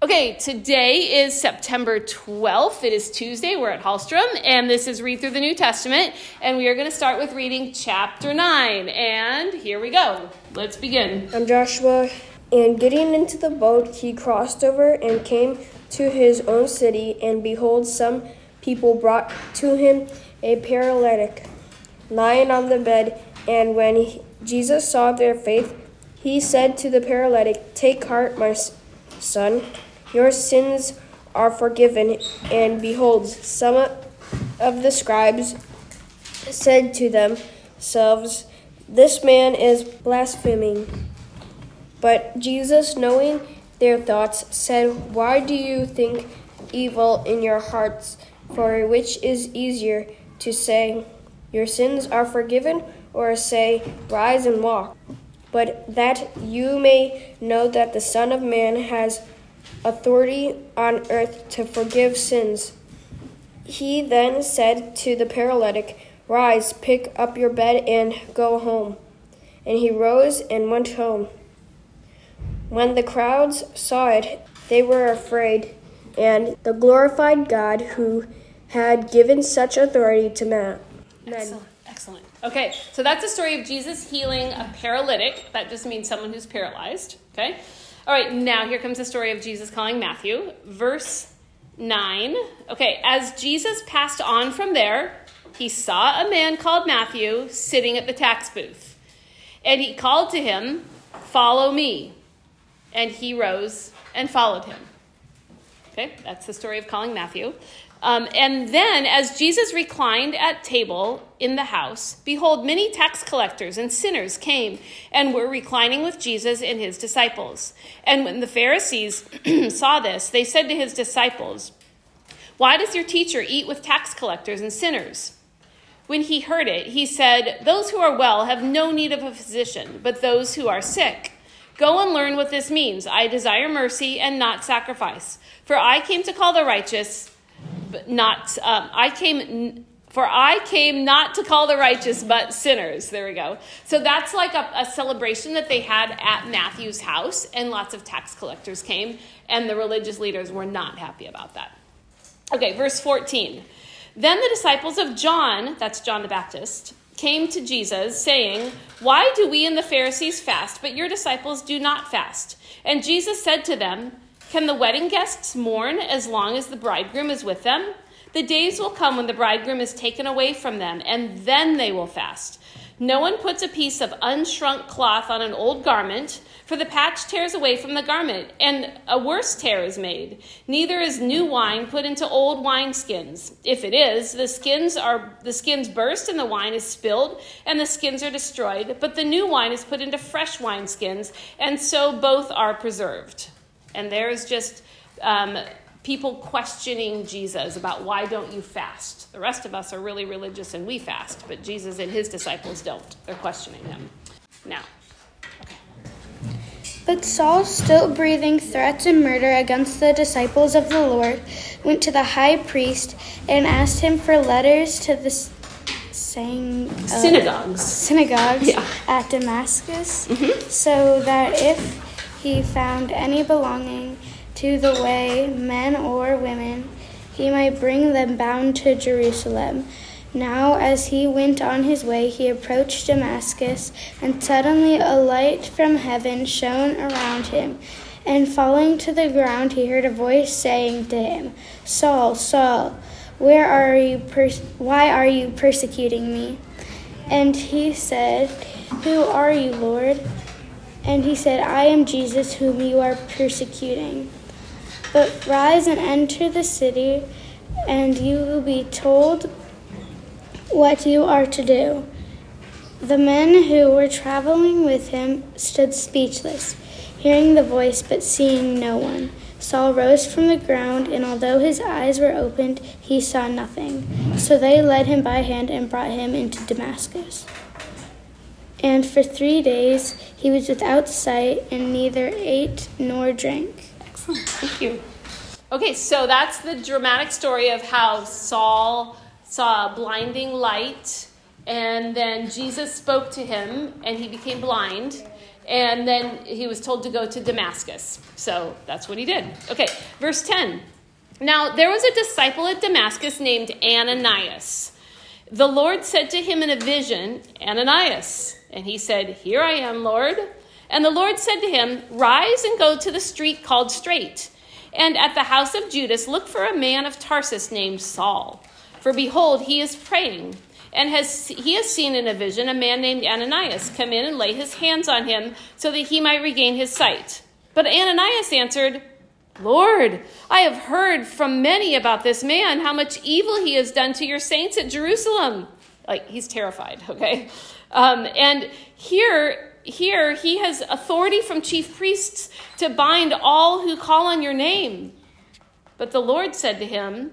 Okay, today is September 12th. It is Tuesday. We're at Hallstrom, and this is Read Through the New Testament. And we are going to start with reading chapter 9. And here we go. Let's begin. And Joshua, and getting into the boat, he crossed over and came to his own city. And behold, some people brought to him a paralytic lying on the bed. And when he, Jesus saw their faith, he said to the paralytic, Take heart, my son your sins are forgiven. And behold, some of the scribes said to themselves, This man is blaspheming. But Jesus, knowing their thoughts, said, Why do you think evil in your hearts? For which is easier to say, Your sins are forgiven, or say, Rise and walk? But that you may know that the Son of Man has authority on earth to forgive sins. He then said to the paralytic, Rise, pick up your bed, and go home. And he rose and went home. When the crowds saw it, they were afraid, and the glorified God who had given such authority to men. Excellent. Excellent. Okay, so that's the story of Jesus healing a paralytic. That just means someone who's paralyzed. Okay. All right, now here comes the story of Jesus calling Matthew. Verse 9. Okay, as Jesus passed on from there, he saw a man called Matthew sitting at the tax booth. And he called to him, Follow me. And he rose and followed him. Okay, that's the story of calling Matthew. Um, and then, as Jesus reclined at table in the house, behold, many tax collectors and sinners came and were reclining with Jesus and his disciples. And when the Pharisees saw this, they said to his disciples, Why does your teacher eat with tax collectors and sinners? When he heard it, he said, Those who are well have no need of a physician, but those who are sick. Go and learn what this means. I desire mercy and not sacrifice, for I came to call the righteous not um, I came for I came not to call the righteous but sinners. There we go. So that's like a, a celebration that they had at Matthew's house, and lots of tax collectors came, and the religious leaders were not happy about that. Okay, verse 14. Then the disciples of John, that's John the Baptist, came to Jesus, saying, Why do we and the Pharisees fast, but your disciples do not fast? And Jesus said to them, can the wedding guests mourn as long as the bridegroom is with them? The days will come when the bridegroom is taken away from them, and then they will fast. No one puts a piece of unshrunk cloth on an old garment, for the patch tears away from the garment, and a worse tear is made. Neither is new wine put into old wineskins. If it is, the skins are the skins burst and the wine is spilled, and the skins are destroyed, but the new wine is put into fresh wineskins, and so both are preserved. And there's just um, people questioning Jesus about why don't you fast? The rest of us are really religious and we fast, but Jesus and his disciples don't. They're questioning him. Now, okay. But Saul, still breathing threats and murder against the disciples of the Lord, went to the high priest and asked him for letters to the saying, uh, synagogues synagogues yeah. at Damascus, mm-hmm. so that if he found any belonging to the way, men or women, he might bring them bound to Jerusalem. Now, as he went on his way, he approached Damascus, and suddenly a light from heaven shone around him. And falling to the ground, he heard a voice saying to him, Saul, Saul, where are you why are you persecuting me? And he said, Who are you, Lord? And he said, I am Jesus whom you are persecuting. But rise and enter the city, and you will be told what you are to do. The men who were traveling with him stood speechless, hearing the voice but seeing no one. Saul rose from the ground, and although his eyes were opened, he saw nothing. So they led him by hand and brought him into Damascus. And for three days he was without sight and neither ate nor drank. Excellent. Thank you. Okay, so that's the dramatic story of how Saul saw a blinding light, and then Jesus spoke to him, and he became blind. and then he was told to go to Damascus. So that's what he did. Okay, verse 10. Now there was a disciple at Damascus named Ananias. The Lord said to him in a vision, Ananias. And he said, Here I am, Lord. And the Lord said to him, Rise and go to the street called Straight, and at the house of Judas look for a man of Tarsus named Saul. For behold, he is praying, and has he has seen in a vision a man named Ananias come in and lay his hands on him so that he might regain his sight. But Ananias answered, Lord, I have heard from many about this man, how much evil he has done to your saints at Jerusalem. Like, he's terrified, okay? Um, and here, here, he has authority from chief priests to bind all who call on your name. But the Lord said to him,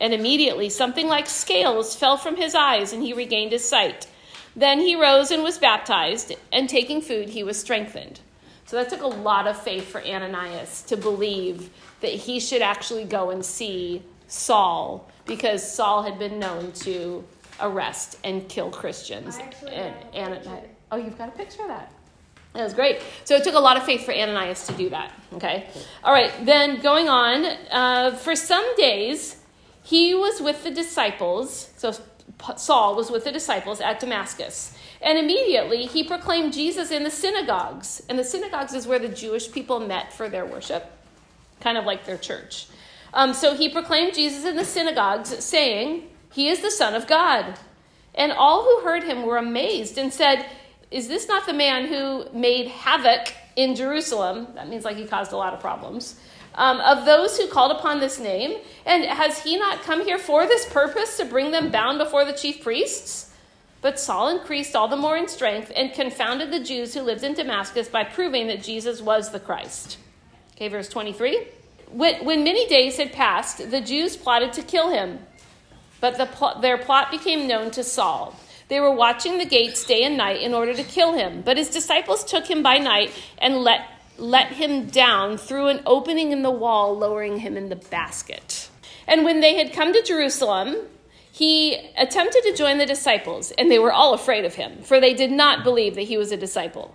And immediately something like scales fell from his eyes, and he regained his sight. Then he rose and was baptized, and taking food, he was strengthened. So that took a lot of faith for Ananias to believe that he should actually go and see Saul, because Saul had been known to arrest and kill Christians. And, and oh, you've got a picture of that. That was great. So it took a lot of faith for Ananias to do that. Okay. All right. Then going on, uh, for some days, he was with the disciples, so Saul was with the disciples at Damascus. And immediately he proclaimed Jesus in the synagogues. And the synagogues is where the Jewish people met for their worship, kind of like their church. Um, so he proclaimed Jesus in the synagogues, saying, He is the Son of God. And all who heard him were amazed and said, Is this not the man who made havoc in Jerusalem? That means like he caused a lot of problems um, of those who called upon this name? And has he not come here for this purpose, to bring them bound before the chief priests? But Saul increased all the more in strength and confounded the Jews who lived in Damascus by proving that Jesus was the Christ. Okay, verse 23. When many days had passed, the Jews plotted to kill him, but the pl- their plot became known to Saul. They were watching the gates day and night in order to kill him. But his disciples took him by night and let let him down through an opening in the wall, lowering him in the basket. And when they had come to Jerusalem, he attempted to join the disciples, and they were all afraid of him, for they did not believe that he was a disciple.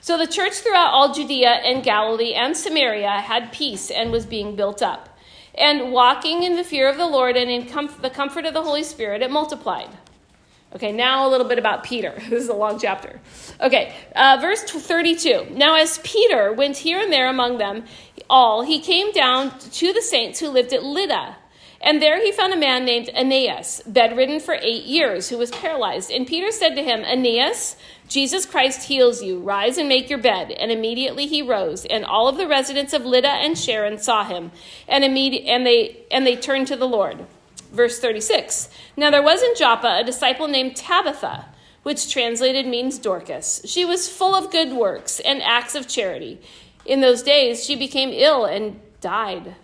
So the church throughout all Judea and Galilee and Samaria had peace and was being built up. And walking in the fear of the Lord and in the comfort of the Holy Spirit, it multiplied. Okay, now a little bit about Peter. This is a long chapter. Okay, uh, verse 32. Now, as Peter went here and there among them all, he came down to the saints who lived at Lydda and there he found a man named Aeneas, bedridden for eight years, who was paralyzed. And Peter said to him, Aeneas, Jesus Christ heals you. Rise and make your bed. And immediately he rose, and all of the residents of Lydda and Sharon saw him, and, immedi- and, they, and they turned to the Lord. Verse 36 Now there was in Joppa a disciple named Tabitha, which translated means Dorcas. She was full of good works and acts of charity. In those days she became ill and died.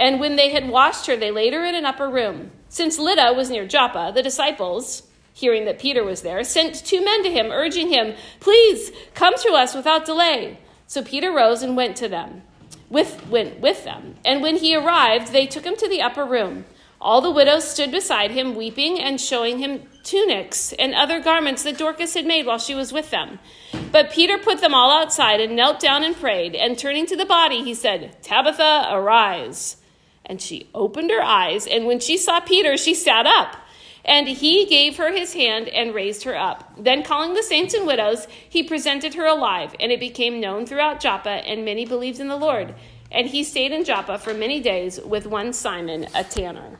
And when they had washed her, they laid her in an upper room. Since Lydda was near Joppa, the disciples, hearing that Peter was there, sent two men to him, urging him, Please come to us without delay. So Peter rose and went to them, with, went with them. And when he arrived, they took him to the upper room. All the widows stood beside him, weeping and showing him tunics and other garments that Dorcas had made while she was with them. But Peter put them all outside and knelt down and prayed. And turning to the body, he said, Tabitha, arise. And she opened her eyes, and when she saw Peter, she sat up. And he gave her his hand and raised her up. Then, calling the saints and widows, he presented her alive, and it became known throughout Joppa, and many believed in the Lord. And he stayed in Joppa for many days with one Simon, a tanner.